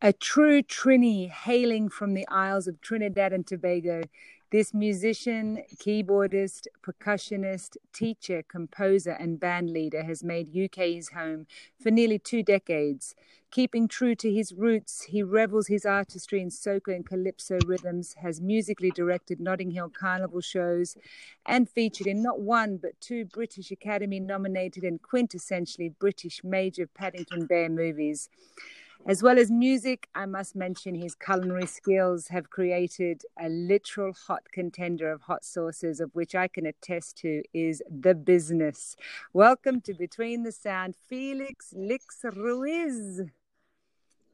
A true Trini hailing from the Isles of Trinidad and Tobago, this musician, keyboardist, percussionist, teacher, composer, and band leader has made UK his home for nearly two decades. Keeping true to his roots, he revels his artistry in soca and calypso rhythms, has musically directed Notting Hill Carnival shows, and featured in not one but two British Academy nominated and quintessentially British major Paddington Bear movies. As well as music, I must mention his culinary skills have created a literal hot contender of hot sauces, of which I can attest to is the business. Welcome to Between the Sound, Felix Lix Ruiz.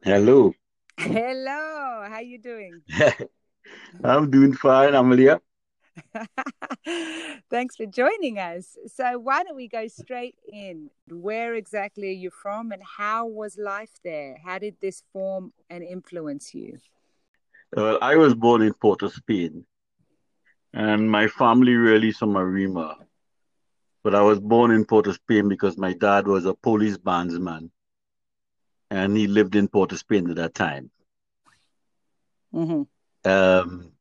Hello. Hello. How you doing? I'm doing fine, Amelia. Thanks for joining us. So, why don't we go straight in? Where exactly are you from, and how was life there? How did this form and influence you? Well, I was born in Port of Spain, and my family really is from Arima. But I was born in Port of Spain because my dad was a police bandsman, and he lived in Port of Spain at that time. Mm-hmm. Um,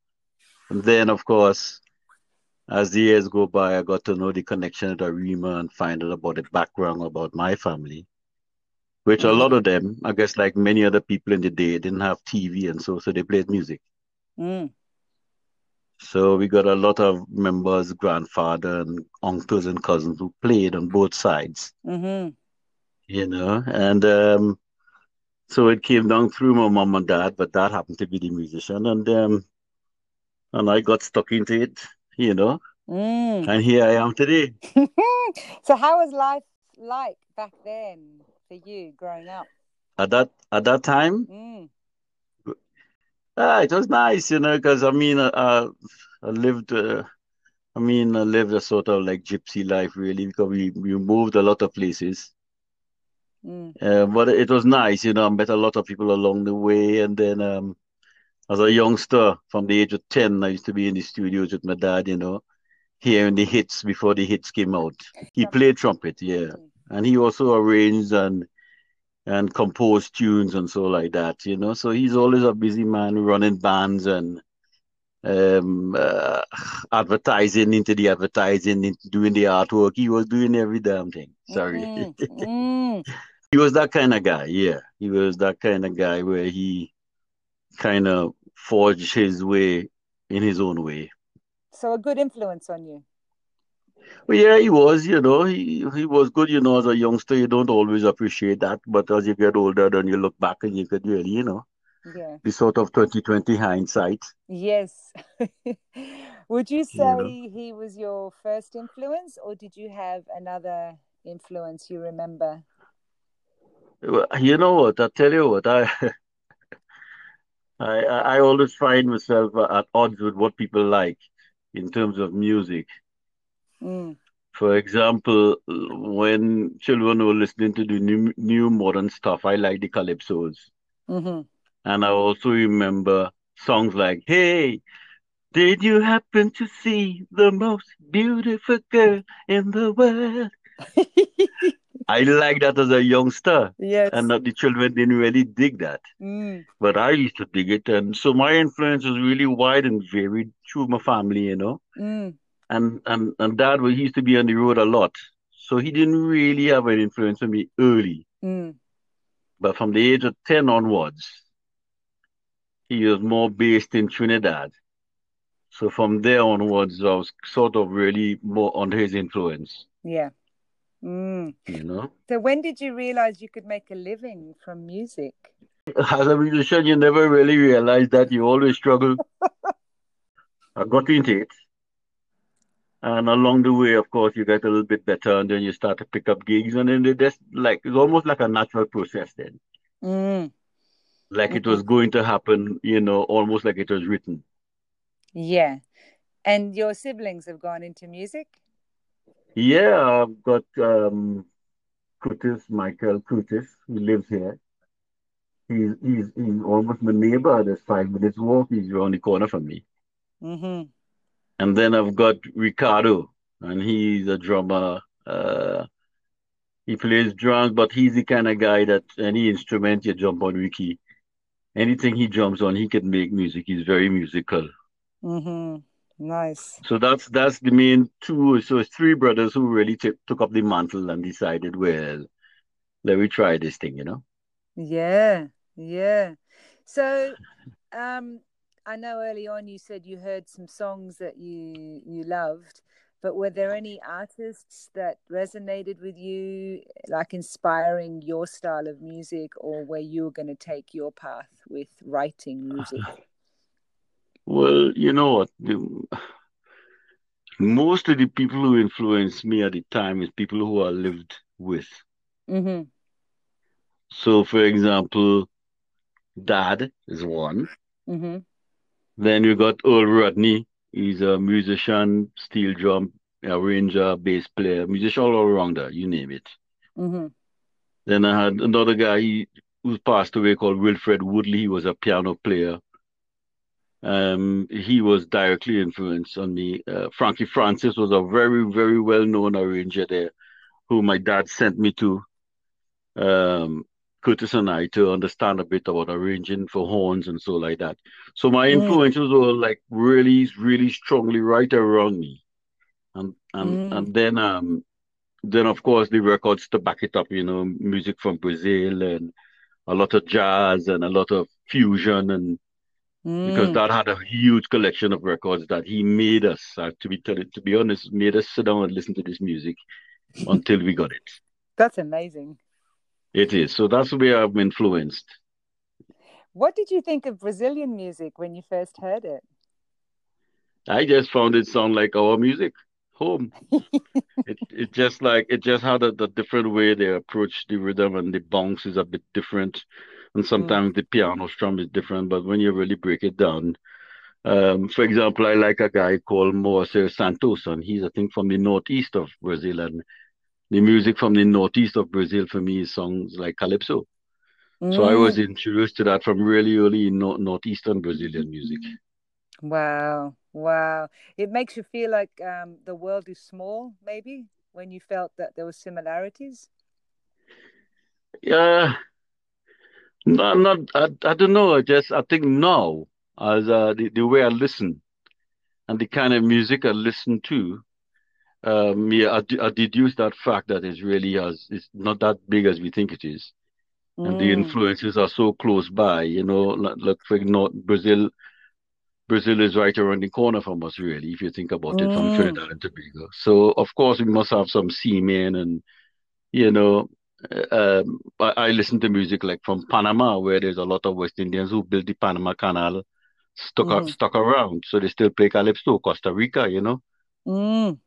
and then, of course, as the years go by, I got to know the connection at Arima and find out about the background about my family, which a lot of them, I guess, like many other people in the day, didn't have TV and so, so they played music. Mm. So we got a lot of members, grandfather and uncles and cousins who played on both sides. Mm-hmm. You know, and um, so it came down through my mom and dad, but dad happened to be the musician, and um, and I got stuck into it you know. Mm. And here I am today. so how was life like back then for you growing up? At that at that time? Mm. Ah, it was nice, you know, because I mean, uh, uh, I lived, uh, I mean, I lived a sort of like gypsy life, really, because we, we moved a lot of places. Mm. Uh, but it was nice, you know. I met a lot of people along the way, and then um, as a youngster from the age of 10, I used to be in the studios with my dad, you know, hearing the hits before the hits came out. He played trumpet, yeah. And he also arranged and and composed tunes and so like that, you know. So he's always a busy man running bands and um, uh, advertising into the advertising, into doing the artwork. He was doing every damn thing. Sorry. Mm, mm. he was that kind of guy, yeah. He was that kind of guy where he kind of forge his way in his own way. So a good influence on you. Well, yeah, he was. You know, he he was good. You know, as a youngster, you don't always appreciate that, but as you get older, then you look back and you could really, you know, yeah, the sort of twenty twenty hindsight. Yes. Would you say you know? he was your first influence, or did you have another influence you remember? Well, you know what? I tell you what, I I, I always find myself at odds with what people like in terms of music. Mm. For example, when children were listening to the new, new modern stuff, I like the calypsos. Mm-hmm. And I also remember songs like, Hey, did you happen to see the most beautiful girl in the world? I like that as a youngster. Yes. And that the children didn't really dig that. Mm. But I used to dig it. And so my influence was really wide and varied through my family, you know. Mm. And, and, and dad, he used to be on the road a lot. So he didn't really have an influence on me early. Mm. But from the age of 10 onwards, he was more based in Trinidad. So from there onwards, I was sort of really more under his influence. Yeah. Mm. You know. So when did you realize you could make a living from music? As a musician, you never really realize that. You always struggle. I got into it. And along the way, of course, you get a little bit better, and then you start to pick up gigs, and then it's like it's almost like a natural process. Then, mm. like mm-hmm. it was going to happen, you know, almost like it was written. Yeah, and your siblings have gone into music. Yeah, I've got um, Curtis, Michael Curtis, who lives here. He's, he's, he's almost my neighbor. There's five minutes walk. He's around the corner from me. Mm-hmm. And then I've got Ricardo, and he's a drummer. Uh, he plays drums, but he's the kind of guy that any instrument you jump on Ricky, anything he jumps on, he can make music. He's very musical. Mm-hmm. Nice. So that's that's the main two. So it's three brothers who really t- took up the mantle and decided, well, let me try this thing, you know. Yeah, yeah. So, um, I know early on you said you heard some songs that you you loved, but were there any artists that resonated with you, like inspiring your style of music, or where you were going to take your path with writing music? Well, you know what? The, most of the people who influenced me at the time is people who I lived with. Mm-hmm. So, for example, Dad is one. Mm-hmm. Then you got Earl Rodney. He's a musician, steel drum, arranger, bass player, musician all around there, you name it. Mm-hmm. Then I had another guy he, who passed away called Wilfred Woodley. He was a piano player. Um, he was directly influenced on me. Uh, Frankie Francis was a very, very well-known arranger there, who my dad sent me to. Um, Curtis and I to understand a bit about arranging for horns and so like that. So my Mm. influences were like really, really strongly right around me. And and Mm. and then um then of course the records to back it up, you know, music from Brazil and a lot of jazz and a lot of fusion and because Mm. Dad had a huge collection of records that he made us, uh, to be tell to be honest, made us sit down and listen to this music until we got it. That's amazing. It is. So that's where I'm influenced. What did you think of Brazilian music when you first heard it? I just found it sound like our music, home. It it just like it just had a, the different way they approach the rhythm and the bounce is a bit different, and Mm. sometimes the piano strum is different. But when you really break it down, um, for example, I like a guy called Moacir Santos, and he's I think from the northeast of Brazil, and the music from the northeast of Brazil for me is songs like calypso. So I was Mm. introduced to that from really early in nor northeastern Brazilian music. Wow. Wow. It makes you feel like um, the world is small, maybe, when you felt that there were similarities. Yeah, no, not I, I don't know. I just I think now as uh, the the way I listen and the kind of music I listen to, um, yeah, I, I deduce that fact that it's really as it's not that big as we think it is, and the Mm. influences are so close by. You know, like, like for North Brazil, Brazil is right around the corner from us, really, if you think about it, from Mm. Trinidad and Tobago. So of course we must have some seamen and you know, um, I, I listen to music like from Panama, where there's a lot of West Indians who built the Panama Canal, stuck Mhm. stuck around, so they still play calypso. Costa Rica, you know, Mm.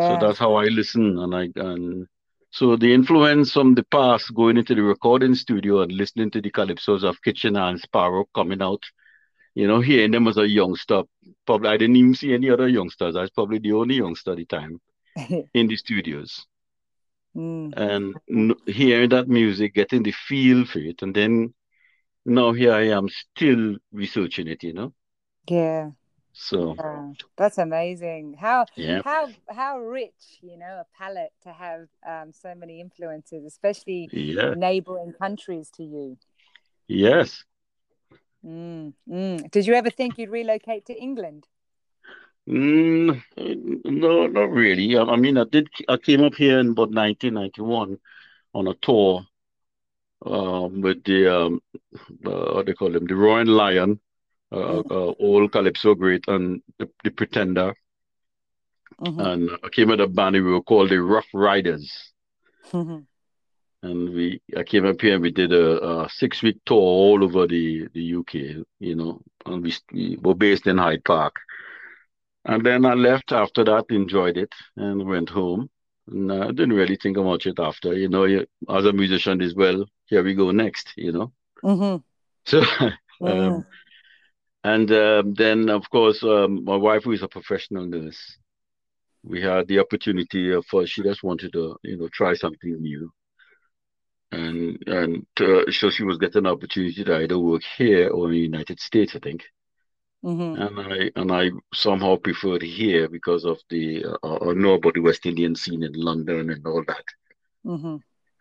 so that's how I listen, and I and so the influence from the past, going into the recording studio and listening to the calypsos of Kitchener and Sparrow coming out, you know, hearing them as a youngster. Probably I didn't even see any other youngsters. I was probably the only youngster at the time in the studios. Mm. and hearing that music, getting the feel for it, and then now here I am still researching it, you know. Yeah. So Yeah. That's amazing. How yeah, how how rich, you know, a palette to have um, so many influences, especially yeah, neighboring countries to you. yes. Mm. Mm. Did you ever think you'd relocate to England? Mm, no, not really. I, I mean, I did. I came up here in about 1991 on a tour um, with the um, uh, what they call him, the Roaring Lion, uh, Mm. uh, old Calypso great, and the, the Pretender, Mhm. and I came with a band we were called the Rough Riders. Mhm. And we, I came up here and we did a, a six week tour all over the, the UK, you know, and we, we were based in Hyde Park. And then I left after that, enjoyed it, and went home. And I didn't really think about it after, you know, as a musician as well, here we go next, you know. Mhm. So, um, and um, then, of course, um, my wife, who is a professional nurse, we had the opportunity of, uh, she just wanted to, you know, try something new. and and uh, so she was getting an opportunity to either work here or in the United States, I think. Mhm. And I and I somehow preferred here because of the uh, I know about the West Indian scene in London and all that. Mhm.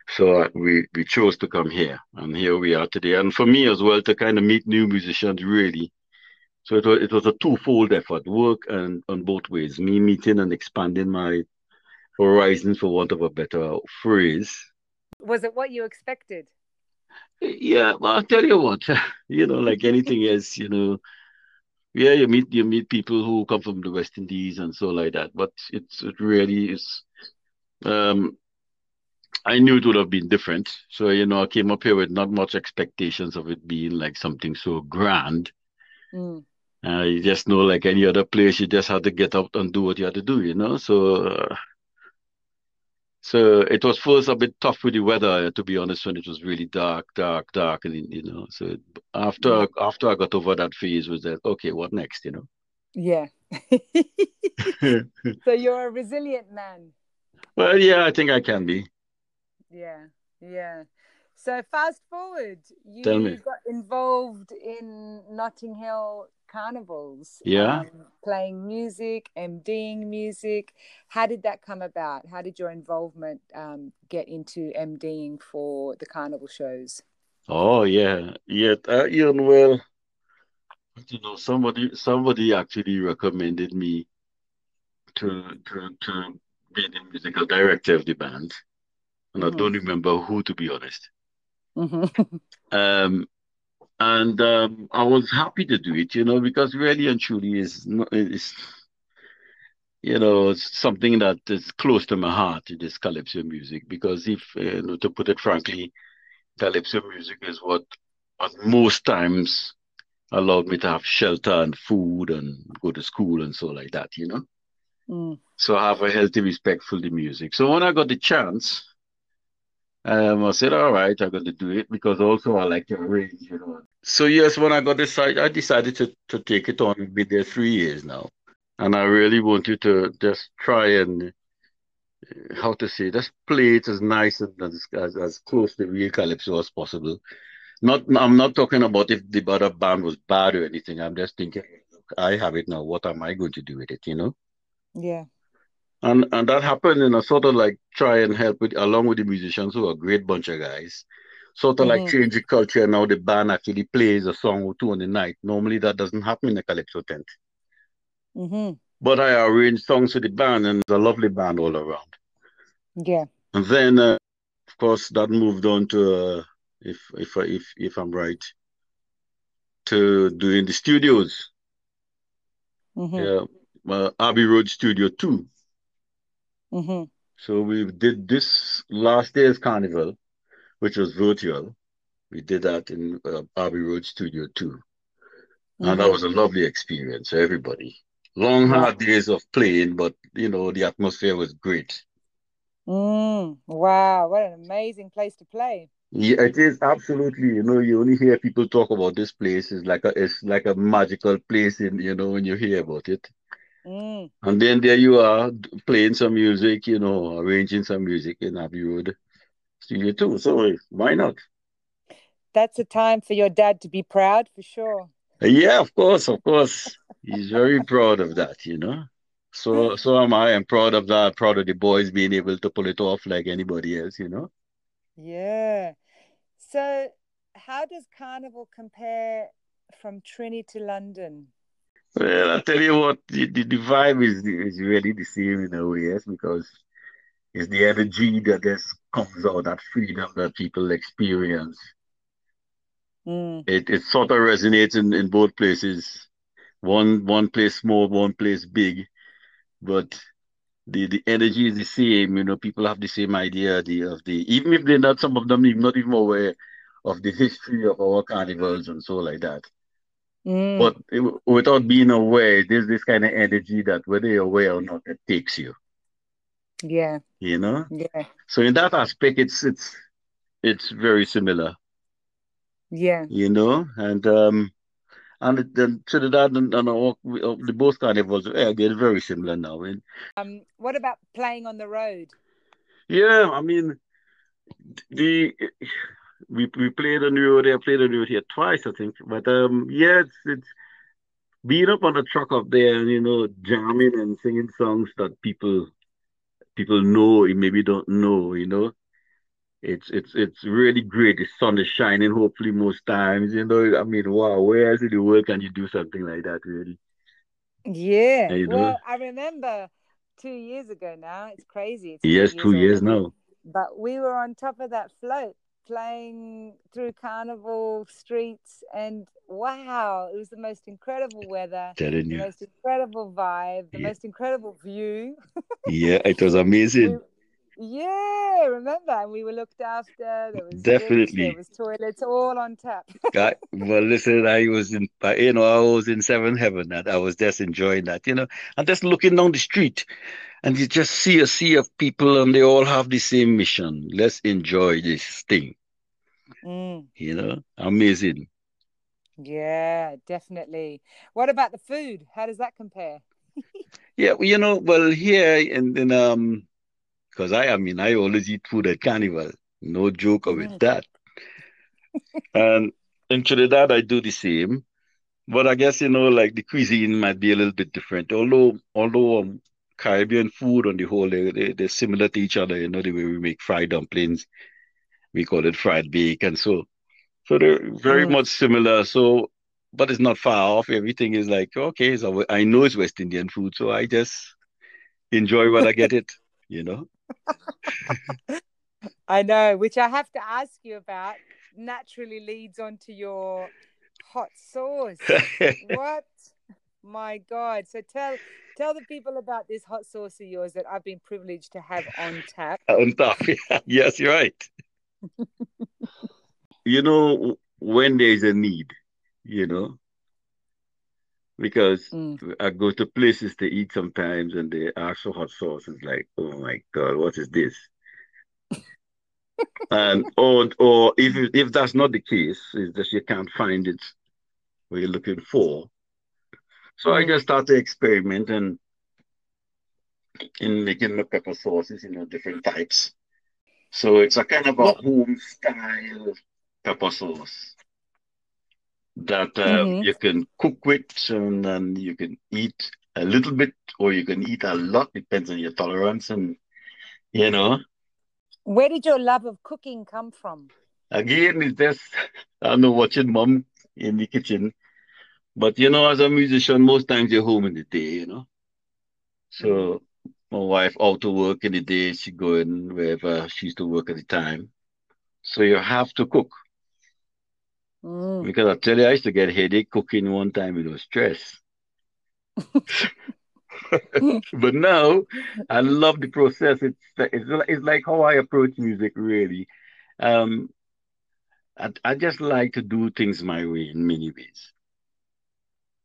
So we we chose to come here, and here we are today. And for me as well to kind of meet new musicians, really. So it was it was a twofold effort, work and on both ways. Me meeting and expanding my horizons, for want of a better phrase. Was it what you expected? Yeah, well, I'll tell you what, you know, like anything else, you know, yeah, you meet you meet people who come from the West Indies and so like that, but it's it really is. Um, I knew it would have been different, so you know, I came up here with not much expectations of it being like something so grand. Mm. Uh, you just know, like any other place, you just have to get up and do what you have to do, you know. So uh, so it was first a bit tough with the weather, to be honest, when it was really dark, dark, dark, and you know. So after after I got over that phase, was that okay? What next? You know. Yeah. so you're a resilient man. Well, yeah, I think I can be. Yeah, yeah. So fast forward, you Tell me. got involved in Notting Hill carnivals. Yeah. Um, playing music, MDing music. How did that come about? How did your involvement um, get into MDing for the carnival shows? Oh yeah, yeah. Uh, you know, well, you know, somebody somebody actually recommended me to to to be the musical director of the band, and mm-hmm. I don't remember who to be honest. Mm-hmm. um, and um, I was happy to do it, you know, because really and truly is is you know something that is close to my heart. This calypso music, because if you know, to put it frankly, calypso music is what at most times allowed me to have shelter and food and go to school and so like that, you know. Mm. So I have a healthy respect for the music. So when I got the chance, um, I said, all right, I'm going to do it because also I like to arrange, you know. So yes, when I got this site, I decided to, to take it on. We've been there three years now. And I really wanted to just try and, uh, how to say, just play it as nice and as, as, as close to real Calypso as possible. Not, I'm not talking about if the other band was bad or anything. I'm just thinking, I have it now. What am I going to do with it, you know? Yeah and and that happened and I sort of like try and help with along with the musicians who are a great bunch of guys. Sort of mm-hmm. like change the culture now the band actually plays a song or two on the night. Normally that doesn't happen in a calypso tent. Mm-hmm. but i arranged songs for the band and it's a lovely band all around. Yeah. And then uh, of course that moved on to uh, if if if if i'm right to doing the studios. Mm-hmm. yeah uh, abbey road studio 2 Mm-hmm. So we did this last day's carnival, which was virtual. We did that in uh, Abbey Road Studio Two. Mm-hmm. And that mm-hmm. was a lovely experience for everybody. Long, hard days of playing, but you know, the atmosphere was great. Mm, wow, what an amazing place to play. Yeah, it is absolutely. You know, you only hear people talk about this place. It's like a it's like a magical place in you know when you hear about it. Mm. And then there you are playing some music, you know, arranging some music in Abbey Road Studio Two. So why not? That's a time for your dad to be proud for sure. Yeah, of course, of course. He's very proud of that, you know. So so am I. I'm proud of that, proud of the boys being able to pull it off like anybody else, you know. Yeah. So how does Carnival compare from Trini to London? Well, I tell you what, the, the, the vibe is is really the same in a way, yes, because it's the energy that just comes out, that freedom that people experience. Mm. It it sort of resonates in, in both places. One one place small, one place big, but the the energy is the same. You know, people have the same idea the, of the even if they're not some of them even not even aware of the history of our carnivals and so like that. Mm. But it, without being aware, there's this kind of energy that whether you're aware or not, it takes you. Yeah. You know? Yeah. So in that aspect, it's it's it's very similar. Yeah. You know, and um and then to the that and, and all, the both carnivals yeah, they're very similar now. And, um, what about playing on the road? Yeah, I mean, the we we played on the road. I played on the road here twice, I think. But um, yeah, it's, it's being up on the truck up there and you know jamming and singing songs that people people know maybe don't know. You know, it's it's it's really great. The sun is shining, hopefully most times. You know, I mean, wow, where else in the world can you do something like that? Really? Yeah. You know? Well, I remember two years ago now. It's crazy. It's yes, two years, years now. But we were on top of that float playing through carnival streets and wow it was the most incredible weather the most incredible vibe the yeah. most incredible view. Yeah it was amazing yeah remember? And we were looked after. There was definitely. there was toilets all on tap. I, well listen i was in you know i was in seven heaven and i was just enjoying that you know. And just looking down the street and you just see a sea of people and they all have the same mission. Let's enjoy this thing. Mm. you know amazing. Yeah definitely. What about the food? How does that compare? Yeah well, you know well here in, in um because i i mean i always eat food at carnival no joke with that and in trinidad i do the same but i guess you know like the cuisine might be a little bit different although although um, Caribbean food on the whole, they, they, they're similar to each other. You know, the way we make fried dumplings, we call it fried bacon. So, so they're very mm. much similar. So, but it's not far off. Everything is like, okay, so I know it's West Indian food. So I just enjoy when I get it, you know? I know, which I have to ask you about naturally leads on to your hot sauce. what? My God. So tell tell the people about this hot sauce of yours that I've been privileged to have on tap. On tap, yes, you're right. you know, when there's a need, you know, because mm. I go to places to eat sometimes and they ask for hot sauce. It's like, oh my God, what is this? and or or if if that's not the case, is that you can't find it where you're looking for, so I just started to experiment and in making the pepper sauces, you know, different types. So it's a kind of a home style pepper sauce that um, mm-hmm. you can cook with and then you can eat a little bit or you can eat a lot, depends on your tolerance and you know. Where did your love of cooking come from? Again, it's just I don't know watching mom in the kitchen but you know, as a musician, most times you're home in the day, you know. So mm-hmm. my wife out to work in the day, she going wherever she used to work at the time. So you have to cook. Mm. Because I tell you, I used to get headache cooking one time, it was stress. but now I love the process. It's, it's it's like how I approach music really. Um, I, I just like to do things my way in many ways.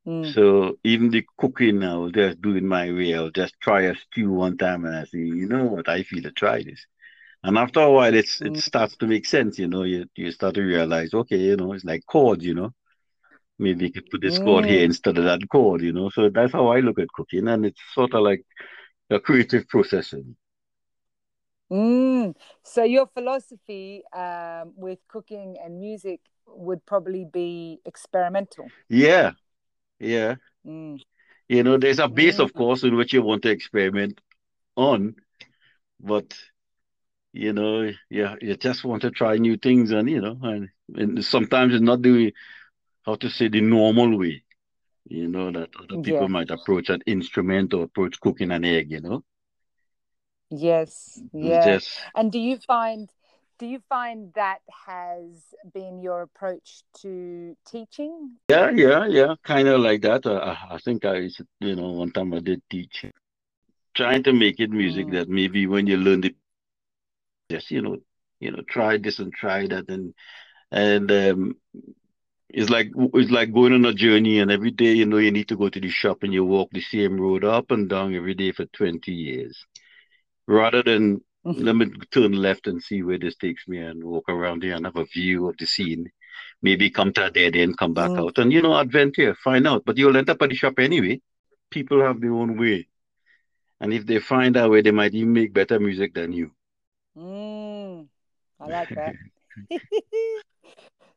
Mm. So even the cooking, I'll just do it my way. I'll just try a stew one time and I say, you know what, I feel to try this. And after a while, it's mm. it starts to make sense. You know, you you start to realize, okay, you know, it's like chords. You know, maybe you could put this mm. chord here mm. instead of that chord. You know, so that's how I look at cooking, and it's sort of like a creative process. Mm. So your philosophy um, with cooking and music would probably be experimental. Yeah, yeah. Mm. You know, there's a base, of mm. course, in which you want to experiment on, but you know, yeah, you just want to try new things, and you know, and, and sometimes it's not the how to say the normal way, you know, that other people yeah. might approach an instrument or approach cooking an egg, you know. Yes. Just... And do you find do you find that has been your approach to teaching? Yeah, yeah, yeah, kind of like that. Uh, I think I, you know, one time I did teach, trying to make it music mm. that maybe when you learn the, just you know, you know, try this and try that, and and um, it's like it's like going on a journey, and every day you know you need to go to the shop and you walk the same road up and down every day for twenty years, rather than Mm-hmm. Let me turn left and see where this takes me and walk around here and have a view of the scene. Maybe come to a dead end, come back mm. out, and you know, adventure, find out. But you'll end up at the shop anyway. People have their own way. And if they find that way, they might even make better music than you. Mm, I like that.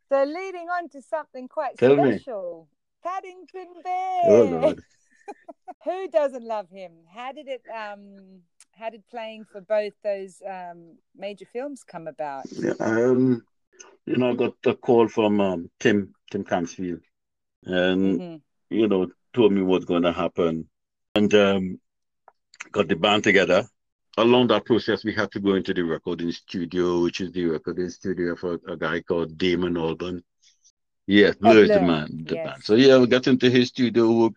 so leading on to something quite Tell special. Me. Paddington Bear. Oh. Who doesn't love him? How did it um how did playing for both those um, major films come about? Yeah, um, you know, I got a call from um, Tim Tim Cansfield, and mm-hmm. you know, told me what's going to happen, and um, got the band together. Along that process, we had to go into the recording studio, which is the recording studio for a guy called Damon Albarn. Yes, Blur's the man, the yes. band. So yeah, we got into his studio, work,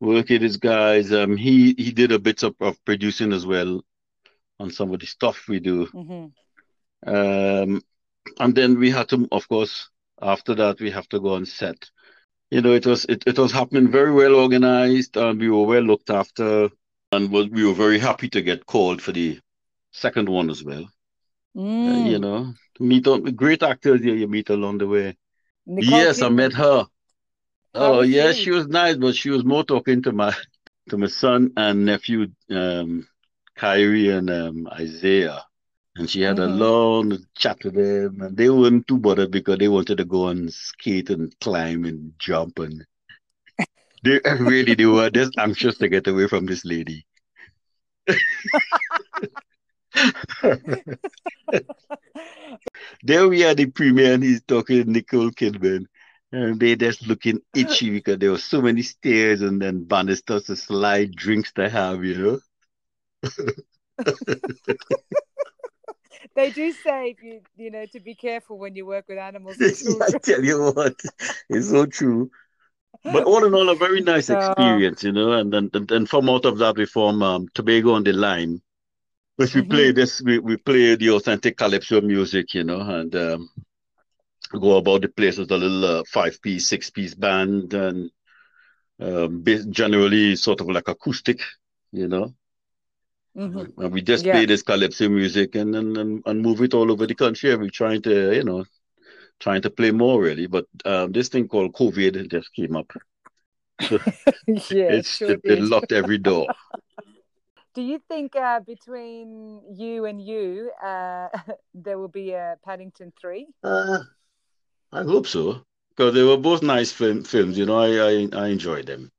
work with his guys. Um, he he did a bit of, of producing as well on some of the stuff we do. Mm-hmm. Um, and then we had to, of course, after that we have to go on set. You know, it was it, it was happening very well organized, and we were well looked after, and was, we were very happy to get called for the second one as well. Mm. Uh, you know, meet on great actors here you meet along the way. Nicole yes, Kidman. I met her. How oh yes, she? she was nice, but she was more talking to my to my son and nephew, um, Kyrie and um, Isaiah. And she had mm-hmm. a long chat with them, and they weren't too bothered because they wanted to go and skate and climb and jump, and they really they were just anxious to get away from this lady. there we are the premier, and he's talking to Nicole Kidman. And they just looking itchy because there were so many stairs and then banisters to slide, drinks to have, you know. they do say you you know to be careful when you work with animals. I tell you what, it's so true. But all in all, a very nice experience, you know. And then and, and from out of that, we form um, Tobago on the line, which we mm-hmm. play this. We, we play the authentic calypso music, you know, and um, go about the place as a little uh, five piece, six piece band, and um, generally sort of like acoustic, you know. Mm-hmm. And we just yeah. play this calypso music and, and and and move it all over the country. We're trying to, you know, trying to play more really. But um, this thing called COVID just came up. yeah, sure it, it, locked every door. Do you think uh, between you and you, uh, there will be a Paddington 3? Uh, I hope so. Because they were both nice film, films. You know, I, I, I enjoyed them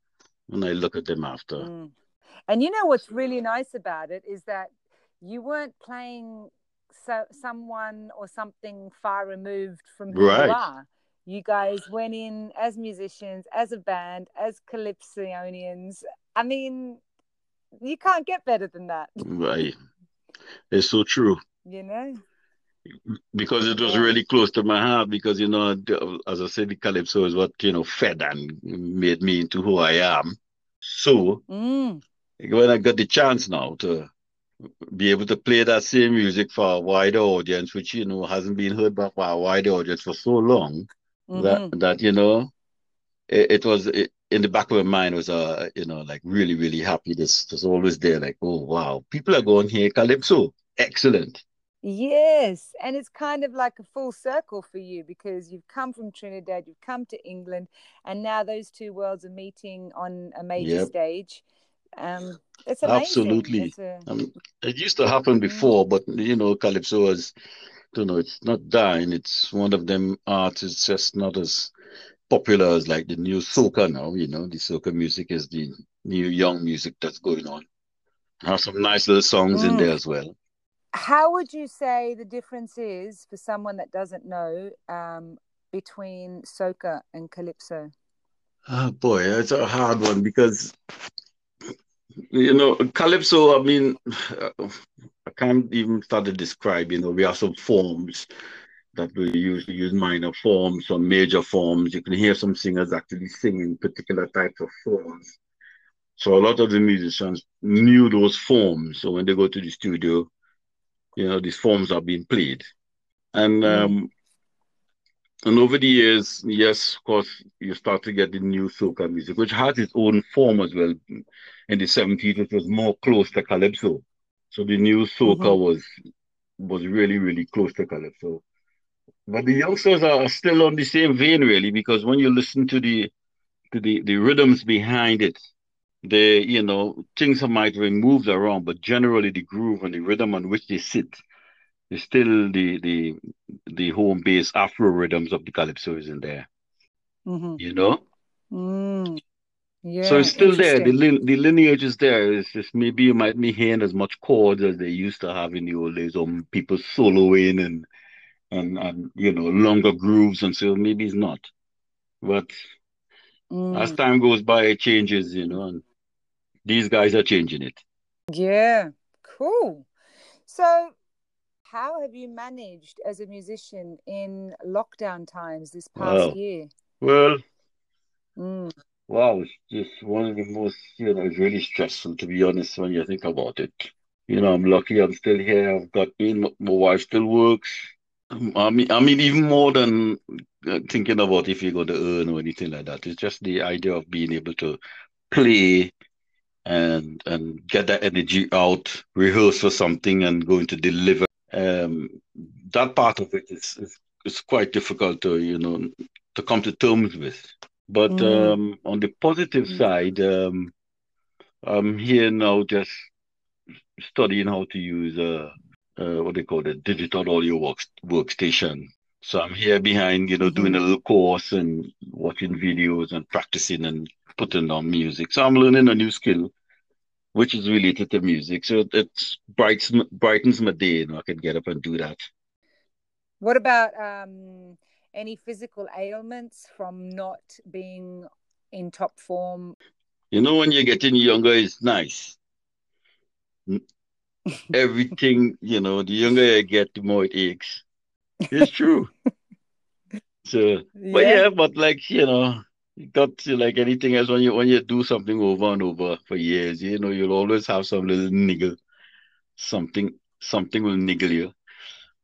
when I look at them after. Mm. And you know what's really nice about it is that you weren't playing so someone or something far removed from who right. you are. You guys went in as musicians, as a band, as Calypsonians. I mean, you can't get better than that. Right. It's so true. You know? Because it was yeah. really close to my heart because, you know, as I said, the Calypso is what, you know, fed and made me into who I am. So, mm when I got the chance now to be able to play that same music for a wider audience, which you know hasn't been heard by a wider audience for so long, mm-hmm. that that you know, it, it was it, in the back of my mind was uh you know like really really happy. This was always there, like oh wow, people are going hear calypso, excellent. Yes, and it's kind of like a full circle for you because you've come from Trinidad, you've come to England, and now those two worlds are meeting on a major yep. stage um, it's amazing. Absolutely. It's a... um, it used to happen mm. before, but you know, calypso is, you know, it's not dying. It's one of them arts. It's just not as popular as like the new soca now. You know, the soca music is the new young music that's going on. Have some nice little songs mm. in there as well. How would you say the difference is for someone that doesn't know um, between soca and calypso? Oh boy, that's a hard one because you know, calypso. I mean, I can't even start to describe. You know, we have some forms that we use. We use minor forms, some major forms. You can hear some singers actually singing particular types of forms. So a lot of the musicians knew those forms. So when they go to the studio, you know, these forms are being played. And mm. um, and over the years, yes, of course, you start to get the new soca music, which has its own form as well in the 70s, it was more close to calypso. So the new soca mm-hmm. was was really, really close to calypso. But the youngsters are still on the same vein, really, because when you listen to the to the, the rhythms behind it, they, you know, things might have moved around, but generally the groove and the rhythm on which they sit is still the the the home base Afro rhythms of the calypso is in there. Mm-hmm. You know? Mm. Yeah. So it's still there. The, lin- the lineage is there. It's just maybe you might be hearing as much chords as they used to have in the old days, or people soloing and and and you know longer grooves, and so maybe it's not. But as Mm. time goes by, it changes, you know, and these guys are changing it. Yeah. Cool. So, how have you managed as a musician in lockdown times this past Wow. year? Well, Mm. Wow, it's just one of the most, you know, really stressful to be honest when you think about it. You know, I'm lucky I'm still here. I've got in, my wife still works. I mean, I mean, even more than uh, thinking about if you're going to earn or anything like that. It's just the idea of being able to play and and get that energy out, rehearse for something, and going to deliver. Um, that part of it is, is is quite difficult to you know to come to terms with. But Mm. um, on the positive Mm. side, um, I'm here now just studying how to use uh, uh what they call it, digital audio work, workstation. So I'm here behind, you know, doing a little course and watching videos and practicing and putting on music. So I'm learning a new skill, which is related to music. So it brightens brightens my day, you know, I can get up and do that. What about um, any physical ailments from not being in top form? You know, when you're getting younger, it's nice. Everything, you know, the younger you get, the more it aches. It's true. So, but Yeah. yeah, but like, you know, you got to like anything else when you when you do something over and over for years, you know, you'll always have some little niggle. Something something will niggle you.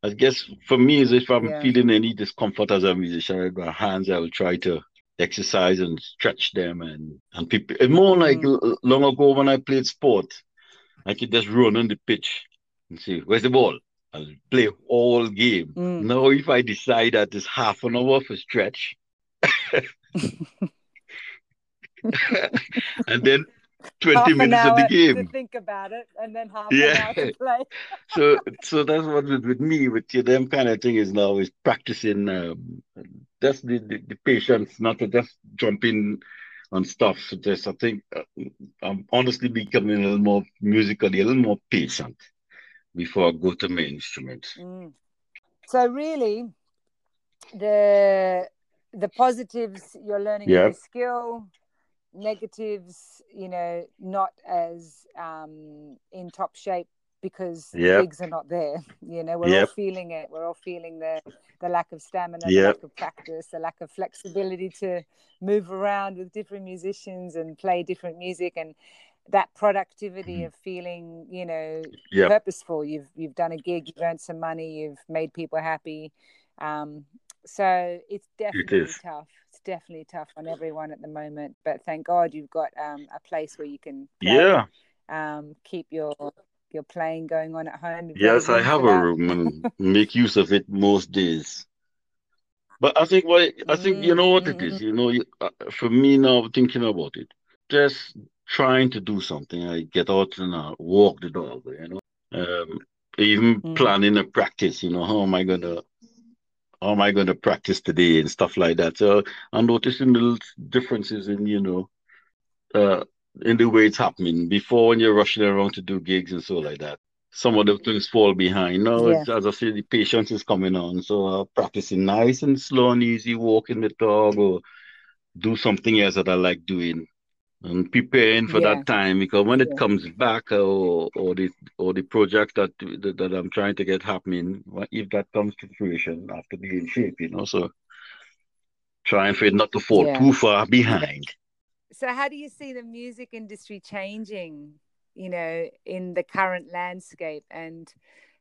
I guess for me is if I'm Yeah. feeling any discomfort as a musician with my hands, I will try to exercise and stretch them and and people it's more like Mm. long ago when I played sport, I could just run on the pitch and say, Where's the ball? I'll play all game. Mm. Now if I decide that it's half an hour for stretch and then 20 half an minutes of the game. think about it and then half Yeah. an hour to play. So so that's what with, with me with you, them kind of thing is now is practicing um just the, the, the patience, not to just jump in on stuff. So just I think uh, I'm honestly becoming a little more musically, a little more patient before I go to my instrument. Mm. So really, the the positives you're learning Yeah. new skill, negatives, you know, not as um, in top shape because the Yep. gigs are not there. You know, we're all feeling it. We're all feeling the the lack of stamina, the lack of practice, the lack of flexibility to move around with different musicians and play different music and that productivity Mhm. of feeling, you know, Yep. purposeful. You've you've done a gig, you've earned some money, you've made people happy. Um, so it's definitely is. tough. Definitely tough on everyone at the moment. But thank God you've got um, a place where you can play, Yeah. um, keep your your playing going on at home. You've Yes, I have a room and make use of it most days. But I think what I think you know what it is. You know, uh, for me now thinking about it, just trying to do something. I get out and I walk the dog. You know, um, even Mm. planning a practice. You know, how am I gonna how am I gonna practice today and stuff like that. So I'm noticing little differences in you know, uh, in the way it's happening. Before when you're rushing around to do gigs and so like that. Some of the things fall behind. Now, Yeah. it's, as I say, the patience is coming on. So uh, practicing nice and slow and easy, walking the dog or do something else that I like doing and preparing for Yeah. that time because when it Yeah. comes back uh, or or the or the project that that, that I'm trying to get happening, if that comes to fruition, I have to be in shape, you know. So trying for it not to fall Yeah. too far behind. So how do you see the music industry changing, you know, in the current landscape and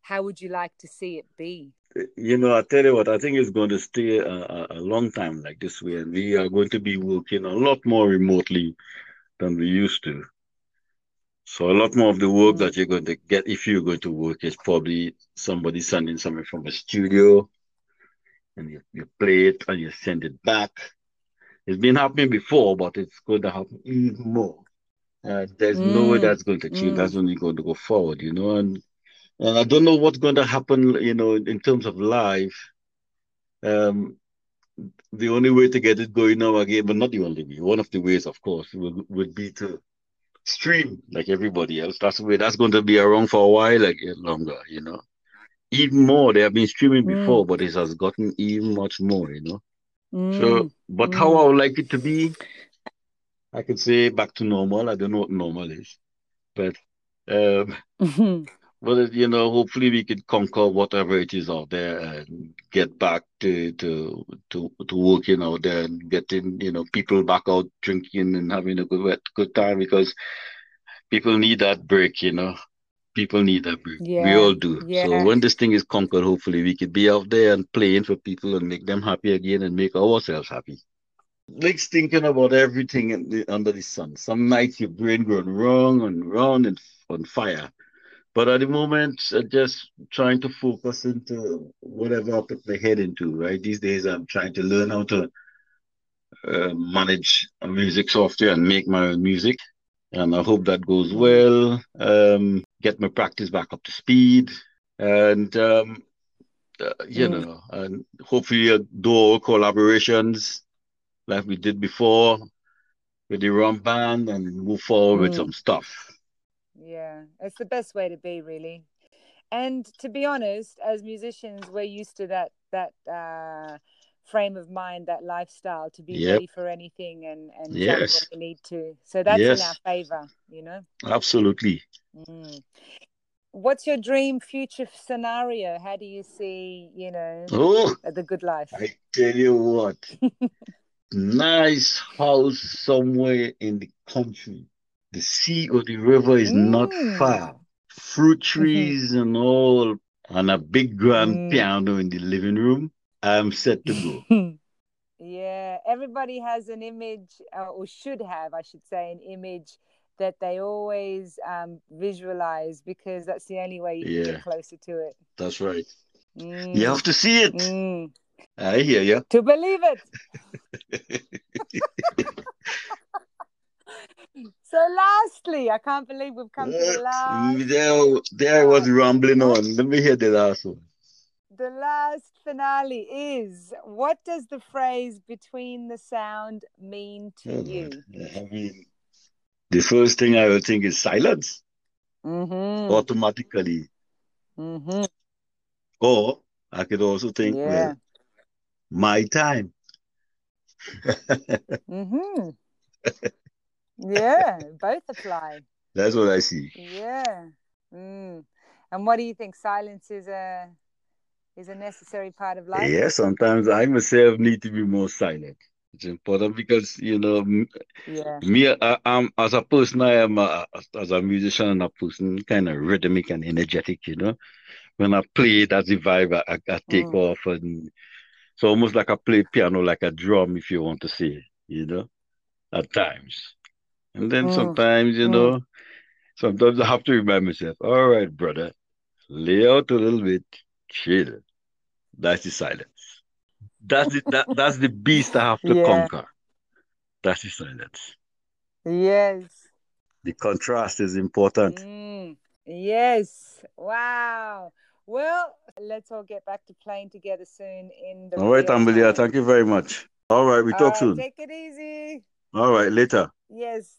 how would you like to see it be? You know, I tell you what, I think it's going to stay a, a, long time like this way, and we are going to be working a lot more remotely than we used to. So a lot more of the work Mm. that you're going to get if you're going to work is probably somebody sending something from a studio and you, you play it and you send it back. It's been happening before, but it's going to happen even more. Uh, there's no way Mm. that's going to change. Mm. That's only going to go forward, you know. And and I don't know what's going to happen, you know, in terms of live. Um, the only way to get it going now again, but not the only way. One of the ways, of course, would, would be to stream like everybody else. That's the way that's going to be around for a while, like longer, you know. Even more, they have been streaming before, mm. but it has gotten even much more, you know. Mm. So, but mm. how I would like it to be, I could say back to normal. I don't know what normal is, but um, but you know, hopefully we can conquer whatever it is out there and get back to to to to working out there and getting you know people back out drinking and having a good good time because people need that break. You know, people need that break. Yeah. We all do. Yeah. So when this thing is conquered, hopefully we could be out there and playing for people and make them happy again and make ourselves happy. Like thinking about everything the, under the sun. Some nights your brain going wrong and wrong and on fire but at the moment, I'm just trying to focus into whatever I put my head into, right? These days, I'm trying to learn how to uh, manage a music software and make my own music. And I hope that goes well. Um, get my practice back up to speed. And, um, uh, you mm. know, and hopefully uh, do collaborations like we did before with the rum band and move forward mm. with some stuff. Yeah, it's the best way to be, really. And to be honest, as musicians, we're used to that that uh, frame of mind, that lifestyle, to be yep. ready for anything and and yes. what we need to. So that's yes. in our favor, you know. Absolutely. Mm. What's your dream future scenario? How do you see, you know, oh, the good life? I tell you what, nice house somewhere in the country the sea or the river is mm. not far. Fruit trees mm-hmm. and all, and a big grand mm. piano in the living room. I'm set to go. yeah, everybody has an image, uh, or should have, I should say, an image that they always um, visualize because that's the only way you yeah. get closer to it. That's right. Mm. You have to see it. Mm. I hear you. To believe it. So, lastly, I can't believe we've come to the last. There, there was rambling on. Let me hear the last one. The last finale is what does the phrase between the sound mean to oh, you? I mean, the first thing I would think is silence. Mm-hmm. Automatically. Mm-hmm. Or I could also think, yeah. well, my time. mm-hmm. Yeah, both apply. That's what I see. Yeah. Mm. And what do you think? Silence is a is a necessary part of life. Yeah, sometimes I myself need to be more silent. It's important because you know, yeah. me I, am as a person, I am a, as a musician and a person kind of rhythmic and energetic. You know, when I play, that's the vibe I, I take mm. off, and so almost like I play piano like a drum, if you want to say. You know, at times. And then mm. sometimes, you mm. know, sometimes I have to remind myself, all right, brother, lay out a little bit, chill. That's the silence. That's the that, that's the beast I have to yeah. conquer. That's the silence. Yes. The contrast is important. Mm. Yes. Wow. Well, let's all get back to playing together soon in the All right, Ambelia, thank you very much. All right, we all talk right, soon. Take it easy. All right, later. Yes.